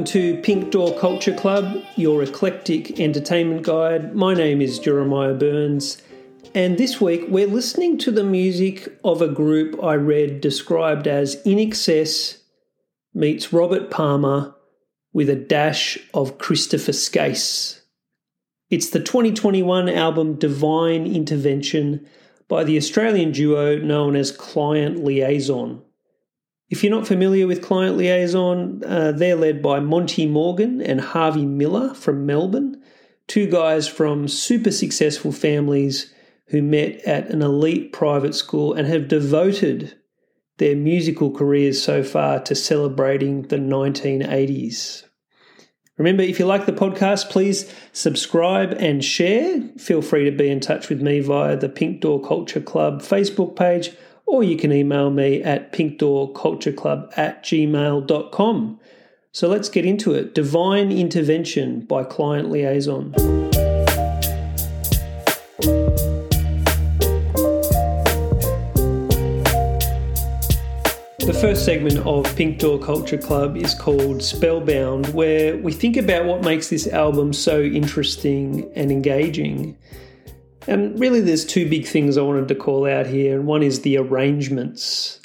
Welcome to Pink Door Culture Club, your eclectic entertainment guide. My name is Jeremiah Burns, and this week we're listening to the music of a group I read described as INXS meets Robert Palmer with a dash of Christopher Skase. It's the 2021 album Divine Intervention by the Australian duo known as Client Liaison. If you're not familiar with Client Liaison, uh, they're led by Monty Morgan and Harvey Miller from Melbourne, two guys from super successful families who met at an elite private school and have devoted their musical careers so far to celebrating the 1980s. Remember, if you like the podcast, please subscribe and share. Feel free to be in touch with me via the Pink Door Culture Club Facebook page or you can email me at pinkdoorcultureclub at gmail.com. So let's get into it. Divine Intervention by Client Liaison. The first segment of Pink Door Culture Club is called Spellbound, where we think about what makes this album so interesting and engaging. And really, there's two big things I wanted to call out here, and one is the arrangements.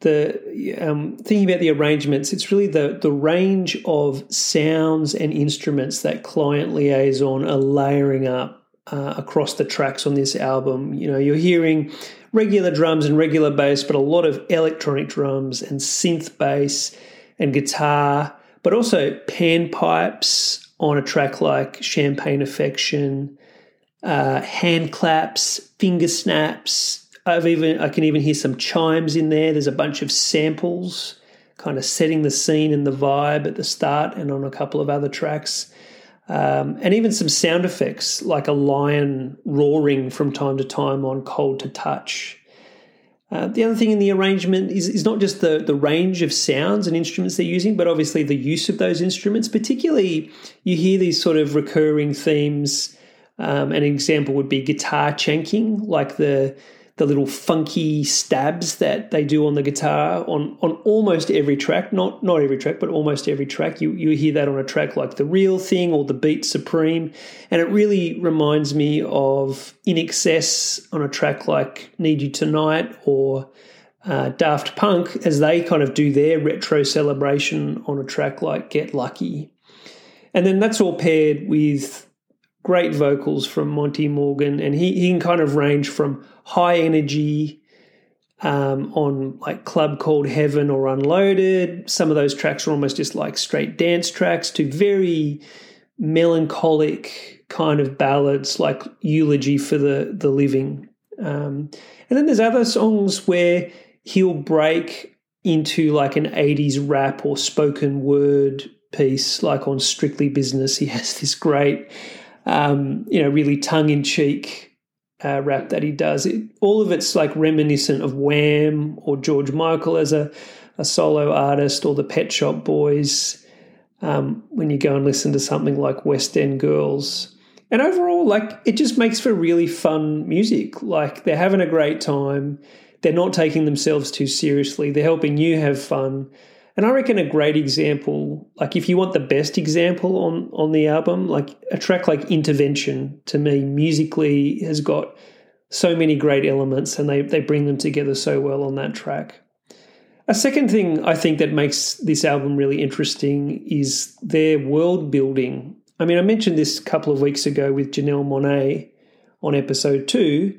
The um, thinking about the arrangements, it's really the the range of sounds and instruments that Client Liaison are layering up uh, across the tracks on this album. You know, you're hearing regular drums and regular bass, but a lot of electronic drums and synth bass and guitar, but also panpipes on a track like Champagne Affection uh, hand claps, finger snaps. I've even I can even hear some chimes in there. There's a bunch of samples, kind of setting the scene and the vibe at the start, and on a couple of other tracks, um, and even some sound effects like a lion roaring from time to time on "Cold to Touch." Uh, the other thing in the arrangement is, is not just the, the range of sounds and instruments they're using, but obviously the use of those instruments. Particularly, you hear these sort of recurring themes um, an example would be guitar chanking, like the the little funky stabs that they do on the guitar on on almost every track. Not not every track, but almost every track. You you hear that on a track like the Real Thing or the Beat Supreme, and it really reminds me of INXS on a track like Need You Tonight or uh, Daft Punk as they kind of do their retro celebration on a track like Get Lucky. And then that's all paired with great vocals from Monty Morgan, and he, he can kind of range from high energy um, on like Club Called Heaven or Unloaded. Some of those tracks are almost just like straight dance tracks to very melancholic kind of ballads like Eulogy for the, the Living. Um, and then there's other songs where he'll break into like an 80s rap or spoken word piece, like on Strictly Business. He has this great um, you know, really tongue in cheek uh, rap that he does. It, all of it's like reminiscent of Wham or George Michael as a, a solo artist or the Pet Shop Boys. Um, when you go and listen to something like West End Girls. And overall, like it just makes for really fun music. Like they're having a great time. They're not taking themselves too seriously. They're helping you have fun. And I reckon a great example, like if you want the best example on on the album, like a track like Intervention to me musically has got so many great elements and they they bring them together so well on that track. A second thing I think that makes this album really interesting is their world building. I mean, I mentioned this a couple of weeks ago with Janelle Monáe on episode two,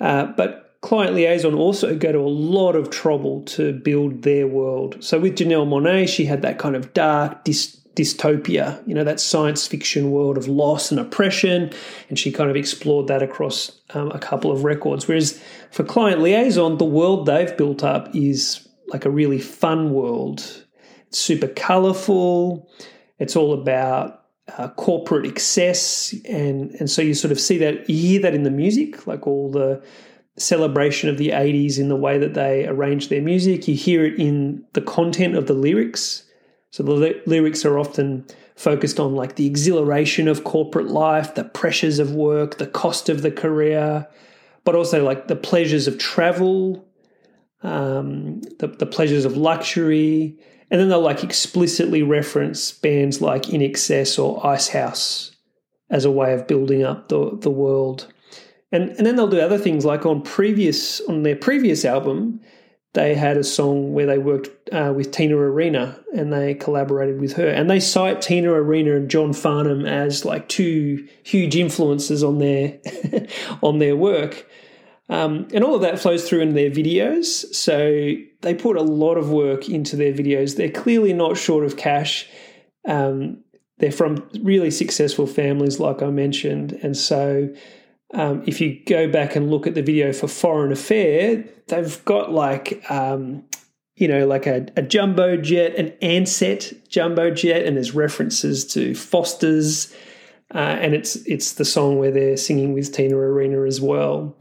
uh, but Client Liaison also go to a lot of trouble to build their world. So with Janelle Monáe, she had that kind of dark dys- dystopia, you know, that science fiction world of loss and oppression, and she kind of explored that across um, a couple of records. Whereas for Client Liaison, the world they've built up is like a really fun world. It's super colorful. It's all about uh, corporate excess, and and so you sort of see that you hear that in the music, like all the celebration of the 80s in the way that they arrange their music. You hear it in the content of the lyrics. So the lyrics are often focused on like the exhilaration of corporate life, the pressures of work, the cost of the career, but also like the pleasures of travel, um, the, the pleasures of luxury, And then they'll like explicitly reference bands like INXS or Icehouse as a way of building up the, the world. And and then they'll do other things like on previous on their previous album, they had a song where they worked uh, with Tina Arena and they collaborated with her. And they cite Tina Arena and John Farnham as like two huge influences on their on their work. Um, and all of that flows through in their videos. So they put a lot of work into their videos. They're clearly not short of cash. Um, they're from really successful families, like I mentioned. And so um, if you go back and look at the video for Foreign Affair, they've got like, um, you know, like a, a, jumbo jet, an Ansett jumbo jet, and there's references to Foster's. Uh, and it's it's the song where they're singing with Tina Arena as well.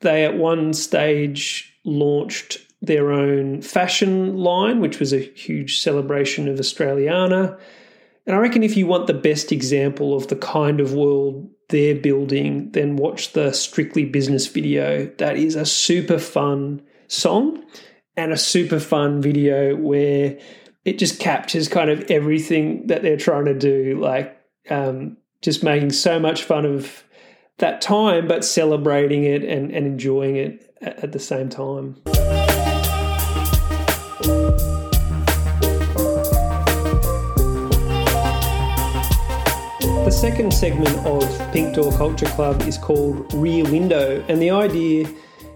They at one stage launched their own fashion line, which was a huge celebration of Australiana. And I reckon if you want the best example of the kind of world they're building, then watch the Strictly Business video. That is a super fun song and a super fun video where it just captures kind of everything that they're trying to do, like um, just making so much fun of that time, but celebrating it and, and enjoying it at, at the same time. The second segment of Pink Door Culture Club is called Rear Window, and the idea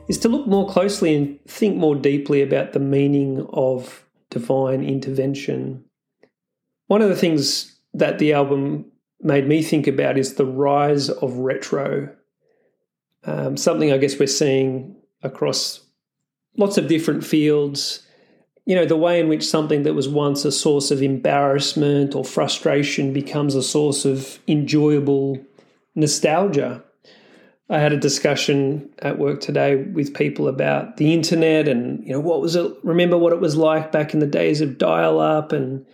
is to look more closely and think more deeply about the meaning of divine intervention. One of the things that the album made me think about is the rise of retro. Um, something I guess we're seeing across lots of different fields you know, the way in which something that was once a source of embarrassment or frustration becomes a source of enjoyable nostalgia. I had a discussion at work today with people about the internet and, you know, what was it, remember what it was like back in the days of dial up and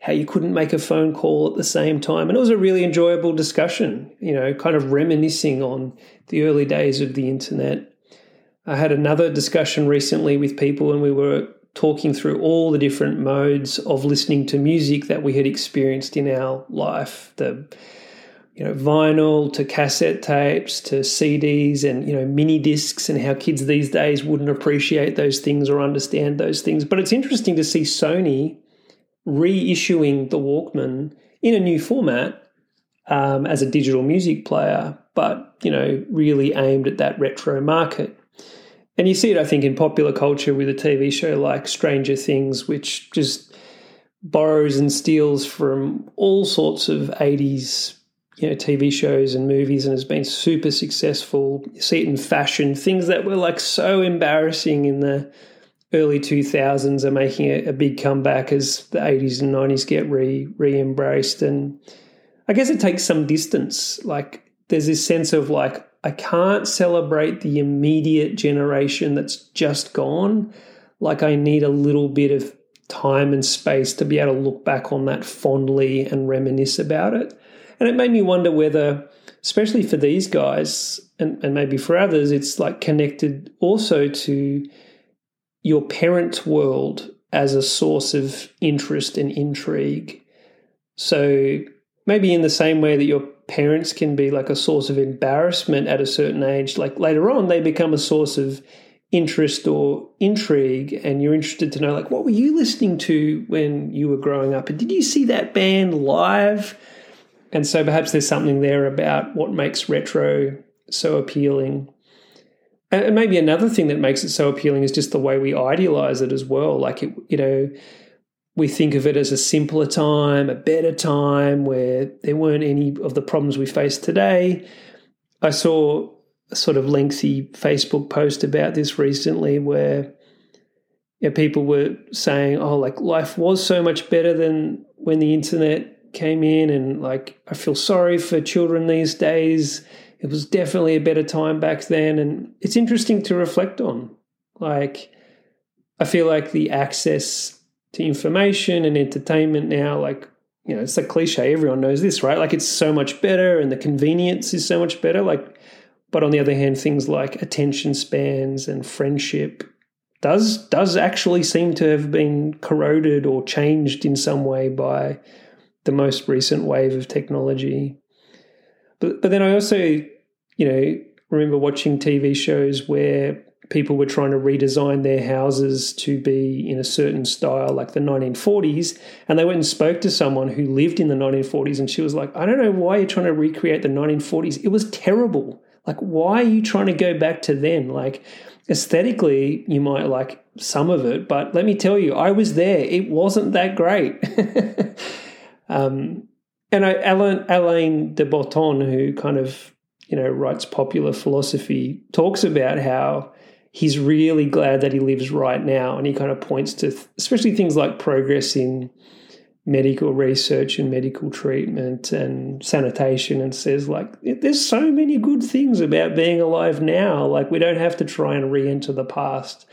how you couldn't make a phone call at the same time. And it was a really enjoyable discussion, you know, kind of reminiscing on the early days of the internet. I had another discussion recently with people and we were talking through all the different modes of listening to music that we had experienced in our life the you know vinyl to cassette tapes to CDs and you know mini discs and how kids these days wouldn't appreciate those things or understand those things. But it's interesting to see Sony reissuing the Walkman in a new format um, as a digital music player but you know really aimed at that retro market and you see it, I think, in popular culture with a TV show like Stranger Things, which just borrows and steals from all sorts of 80s you know TV shows and movies and has been super successful. You see it in fashion, things that were like so embarrassing in the early 2000s are making a, a big comeback as the 80s and 90s get re re embraced and I guess it takes some distance. Like there's this sense of like I can't celebrate the immediate generation that's just gone. Like I need a little bit of time and space to be able to look back on that fondly and reminisce about it. And it made me wonder whether, especially for these guys and, and maybe for others, it's like connected also to your parents' world as a source of interest and intrigue. So maybe in the same way that your parents can be like a source of embarrassment at a certain age, like later on they become a source of interest or intrigue and you're interested to know like what were you listening to when you were growing up? And did you see that band live? And so perhaps there's something there about what makes retro so appealing. And maybe another thing that makes it so appealing is just the way we idealize it as well. Like it you know we think of it as a simpler time, a better time where there weren't any of the problems we face today. I saw a sort of lengthy Facebook post about this recently where you know, people were saying, oh, like life was so much better than when the internet came in. And like, I feel sorry for children these days. It was definitely a better time back then. And it's interesting to reflect on. Like, I feel like the access to information and entertainment now, like, you know, it's a cliche, everyone knows this, right? Like, it's so much better and the convenience is so much better. Like, but on the other hand, things like attention spans and friendship does does actually seem to have been corroded or changed in some way by the most recent wave of technology. But but then I also, you know, remember watching TV shows where people were trying to redesign their houses to be in a certain style, like the 1940s. And they went and spoke to someone who lived in the 1940s, and she was like, I don't know why you're trying to recreate the 1940s. It was terrible. Like, why are you trying to go back to then? Like, aesthetically, you might like some of it, but let me tell you, I was there. It wasn't that great. um, and I, Alain, Alain de Botton, who kind of you know writes popular philosophy, talks about how he's really glad that he lives right now, and he kind of points to especially things like progress in medical research and medical treatment and sanitation and says like there's so many good things about being alive now. Like we don't have to try and re-enter the past.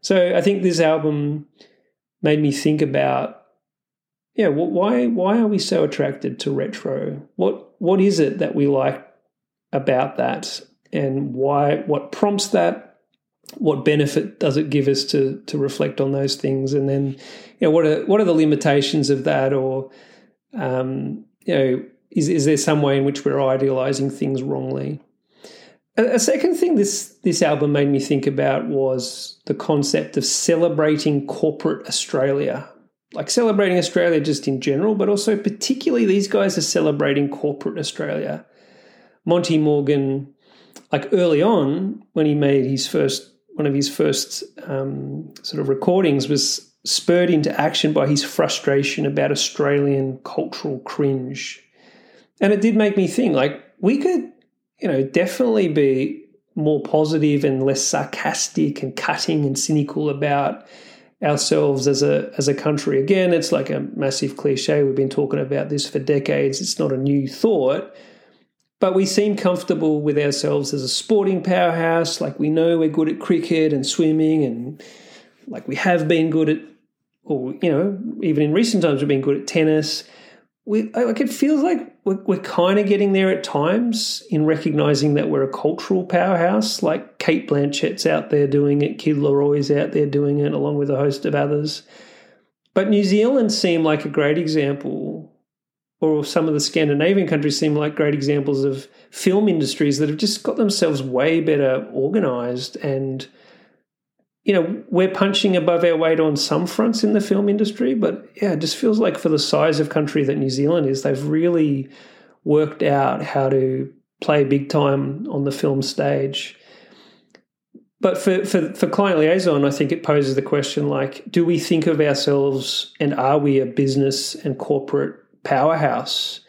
So i think this album made me think about yeah why why are we so attracted to retro? What what is it that we like about that? And why what prompts that what benefit does it give us to to reflect on those things? And then you know what are what are the limitations of that? Or um, you know is is there some way in which we're idealizing things wrongly? A, a second thing this this album made me think about was the concept of celebrating corporate australia. Like celebrating australia just in general but also particularly these guys are celebrating corporate australia. Monty morgan like early on when he made his first one of his first um, sort of recordings was spurred into action by his frustration about Australian cultural cringe. And it did make me think like we could, you know, definitely be more positive and less sarcastic and cutting and cynical about ourselves as a as a country. Again, it's like a massive cliche. We've been talking about this for decades. It's not a new thought. But we seem comfortable with ourselves as a sporting powerhouse. Like we know we're good at cricket and swimming, and like we have been good at, or, you know, even in recent times, we've been good at tennis. We, like it feels like we're, we're kind of getting there at times in recognizing that we're a cultural powerhouse. Like Cate Blanchett's out there doing it, Kid Laroi's out there doing it, along with a host of others. But New Zealand seemed like a great example or some of the Scandinavian countries seem like great examples of film industries that have just got themselves way better organized and you know we're punching above our weight on some fronts in the film industry but yeah it just feels like for the size of country that New Zealand is they've really worked out how to play big time on the film stage. But for, for, for client liaison, I think it poses the question like, do we think of ourselves and are we a business and corporate powerhouse.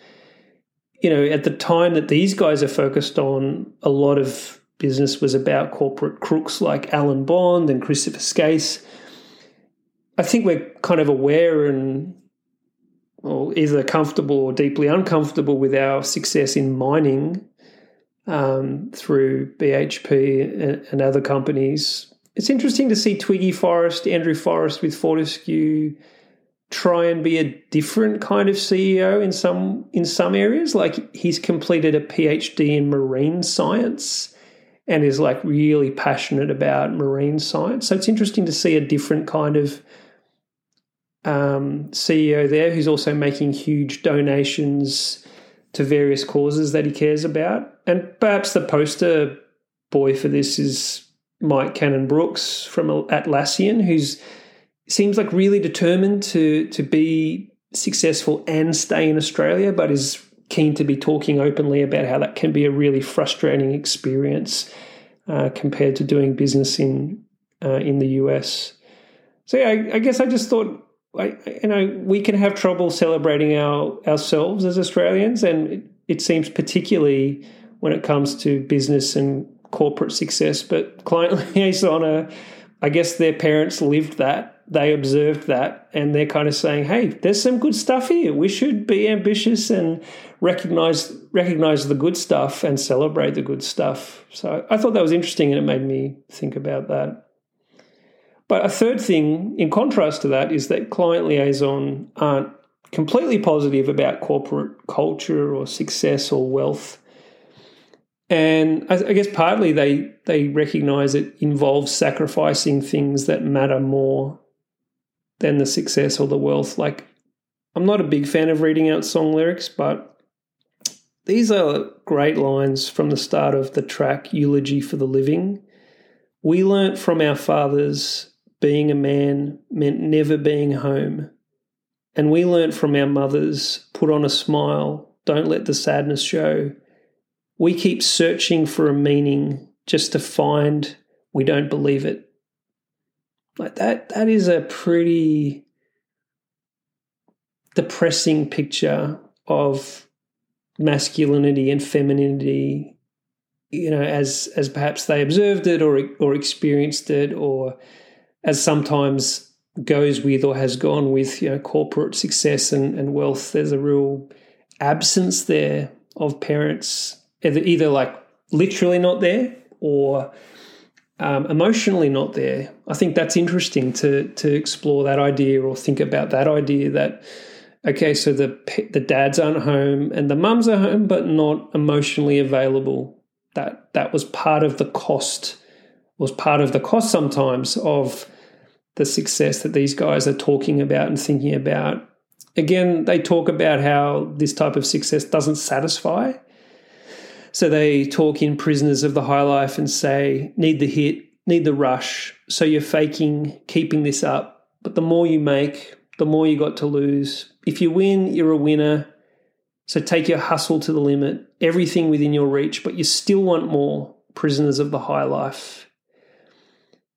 You know, at the time that these guys are focused on, a lot of business was about corporate crooks like Alan Bond and Christopher Skase. I think we're kind of aware and well, either comfortable or deeply uncomfortable with our success in mining um, through BHP and, and, other companies. It's interesting to see Twiggy Forrest, Andrew Forrest with Fortescue, try and be a different kind of CEO in some in some areas. Like he's completed a PhD in marine science and is like really passionate about marine science. So it's interesting to see a different kind of um, CEO there who's also making huge donations to various causes that he cares about. And perhaps the poster boy for this is Mike Cannon-Brookes from Atlassian, who's seems like really determined to to be successful and stay in Australia, but is keen to be talking openly about how that can be a really frustrating experience uh, compared to doing business in uh, in the US. So yeah, I, I guess I just thought. I, you know, we can have trouble celebrating our ourselves as Australians, and it, it seems particularly when it comes to business and corporate success. But client liaison, I guess their parents lived that they observed that and they're kind of saying, "Hey, there's some good stuff here. We should be ambitious and recognize recognize the good stuff and celebrate the good stuff." So I thought that was interesting, and it made me think about that. But a third thing, in contrast to that, is that client liaison aren't completely positive about corporate culture or success or wealth. And I, guess partly they they recognize it involves sacrificing things that matter more than the success or the wealth. Like, I'm not a big fan of reading out song lyrics, but these are great lines from the start of the track Eulogy for the Living. We learnt from our fathers being a man meant never being home. And we learnt from our mothers put on a smile, don't let the sadness show. We keep searching for a meaning just to find we don't believe it. Like that that is a pretty depressing picture of masculinity and femininity you know as as perhaps they observed it or or experienced it or as sometimes goes with or has gone with you know corporate success and, and wealth. There's a real absence there of parents either, either like literally not there or um, emotionally not there. I think that's interesting to to explore that idea or think about that idea that okay, so the the dads aren't home and the mums are home, but not emotionally available. That that was part of the cost. Was part of the cost sometimes of the success that these guys are talking about and thinking about. Again, they talk about how this type of success doesn't satisfy so they talk in Prisoners of the High Life and say, need the hit, need the rush. So you're faking, keeping this up. But the more you make, the more you got to lose. If you win, you're a winner. So take your hustle to the limit, everything within your reach, but you still want more. Prisoners of the High Life.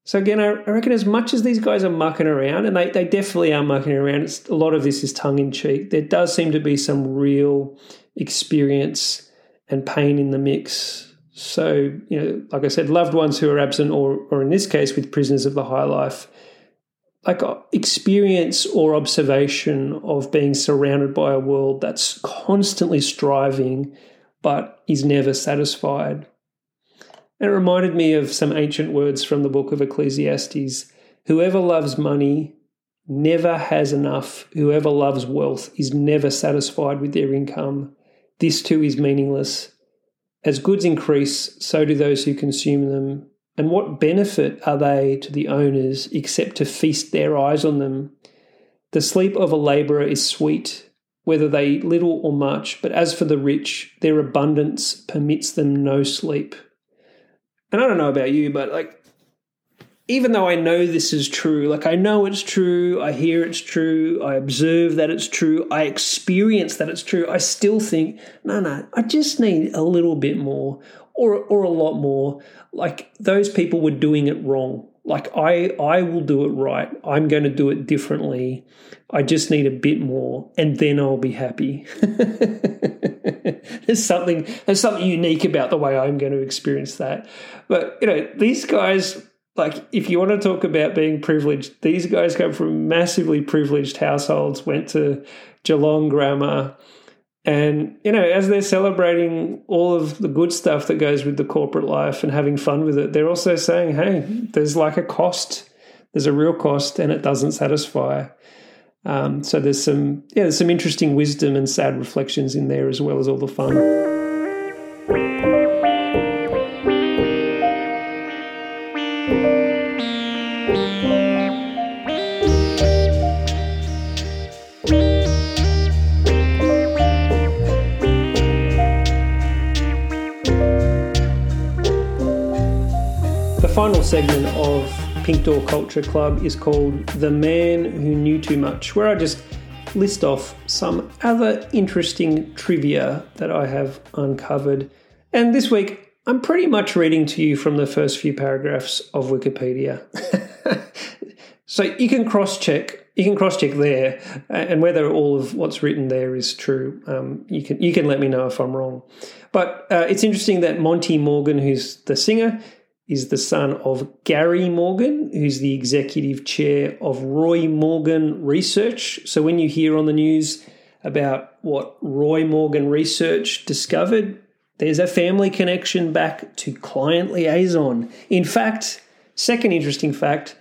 So again, I reckon as much as these guys are mucking around, and they, they definitely are mucking around, a lot of this is tongue in cheek. There does seem to be some real experience and pain in the mix. So, you know, like I said, loved ones who are absent, or, or in this case, with prisoners of the high life, like experience or observation of being surrounded by a world that's constantly striving but is never satisfied. And it reminded me of some ancient words from the book of Ecclesiastes Whoever loves money never has enough. Whoever loves wealth is never satisfied with their income. This too is meaningless. As goods increase, so do those who consume them. And what benefit are they to the owners except to feast their eyes on them? The sleep of a labourer is sweet, whether they eat little or much, but as for the rich, their abundance permits them no sleep. And I don't know about you, but like even though I know this is true, like I know it's true, I hear it's true, I observe that it's true, I experience that it's true, I still think, no, no, I just need a little bit more or, or a lot more. Like those people were doing it wrong. Like I, I will do it right. I'm going to do it differently. I just need a bit more, and then I'll be happy. there's something there's something unique about the way I'm going to experience that. But you know, these guys like if you want to talk about being privileged, these guys come from massively privileged households, went to Geelong Grammar, and you know, as they're celebrating all of the good stuff that goes with the corporate life and having fun with it, they're also saying, "Hey, there's like a cost. There's a real cost, and it doesn't satisfy." Um, so there's some yeah, there's some interesting wisdom and sad reflections in there as well as all the fun. Final segment of Pink Door Culture Club is called The Man Who Knew Too Much, where I just list off some other interesting trivia that I have uncovered. And this week, I'm pretty much reading to you from the first few paragraphs of Wikipedia. so you can cross check. You can cross check there, and whether all of what's written there is true. Um, you can you can let me know if I'm wrong. But uh, it's interesting that Monty Morgan, who's the singer, is the son of Gary Morgan, who's the executive chair of Roy Morgan Research. So when you hear on the news about what Roy Morgan Research discovered, there's a family connection back to client liaison. In fact, second interesting fact,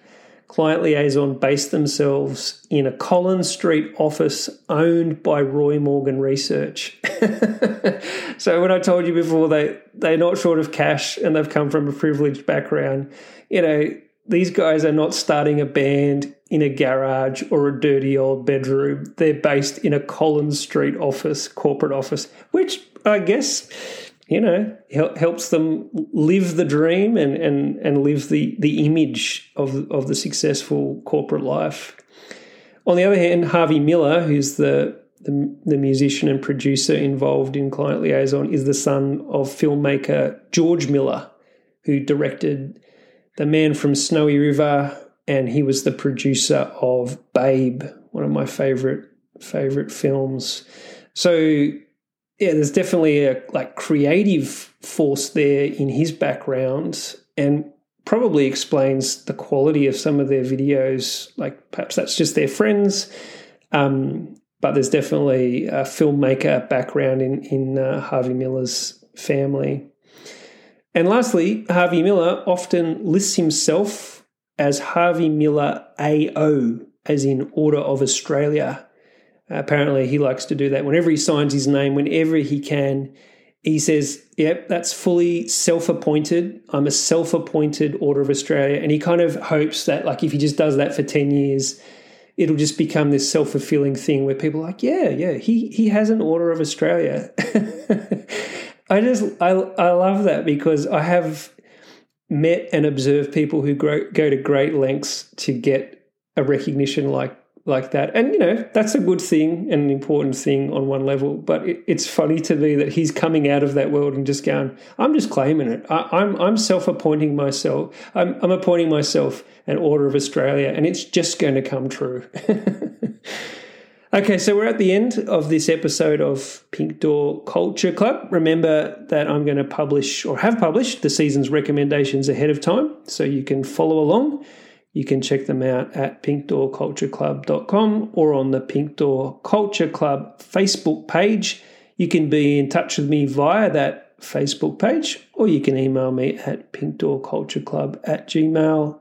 Client Liaison based themselves in a Collins Street office owned by Roy Morgan Research. so when I told you before they they're not short of cash and they've come from a privileged background, you know, these guys are not starting a band in a garage or a dirty old bedroom. They're based in a Collins Street office, corporate office, which I guess you know helps them live the dream and and and live the the image of of the successful corporate life. On the other hand, Harvey Miller, who's the the, the musician and producer involved in Client Liaison, is the son of filmmaker George Miller, who directed The Man from Snowy River, and he was the producer of Babe, one of my favorite favorite films. So yeah, there's definitely a like creative force there in his background, and probably explains the quality of some of their videos. Like perhaps that's just their friends, um, but there's definitely a filmmaker background in in uh, Harvey Miller's family. And lastly, Harvey Miller often lists himself as Harvey Miller AO, as in Order of Australia apparently, he likes to do that whenever he signs his name, whenever he can. He says, Yep, that's fully self appointed. I'm a self appointed Order of Australia. And he kind of hopes that, like, if he just does that for 10 years, it'll just become this self fulfilling thing where people are like, Yeah, yeah, he, he has an Order of Australia. I just, I, I love that because I have met and observed people who grow, go to great lengths to get a recognition like like that. And, you know, that's a good thing and an important thing on one level. But it, it's funny to me that he's coming out of that world and just going, I'm just claiming it. I, am I'm, I'm self appointing myself. I'm, I'm appointing myself an Order of Australia, and it's just going to come true. okay, so we're at the end of this episode of Pink Door Culture Club. Remember that I'm going to publish or have published the season's recommendations ahead of time so you can follow along. You can check them out at pinkdoorcultureclub.com or on the Pink Door Culture Club Facebook page. You can be in touch with me via that Facebook page or you can email me at pinkdoorcultureclub at gmail.com.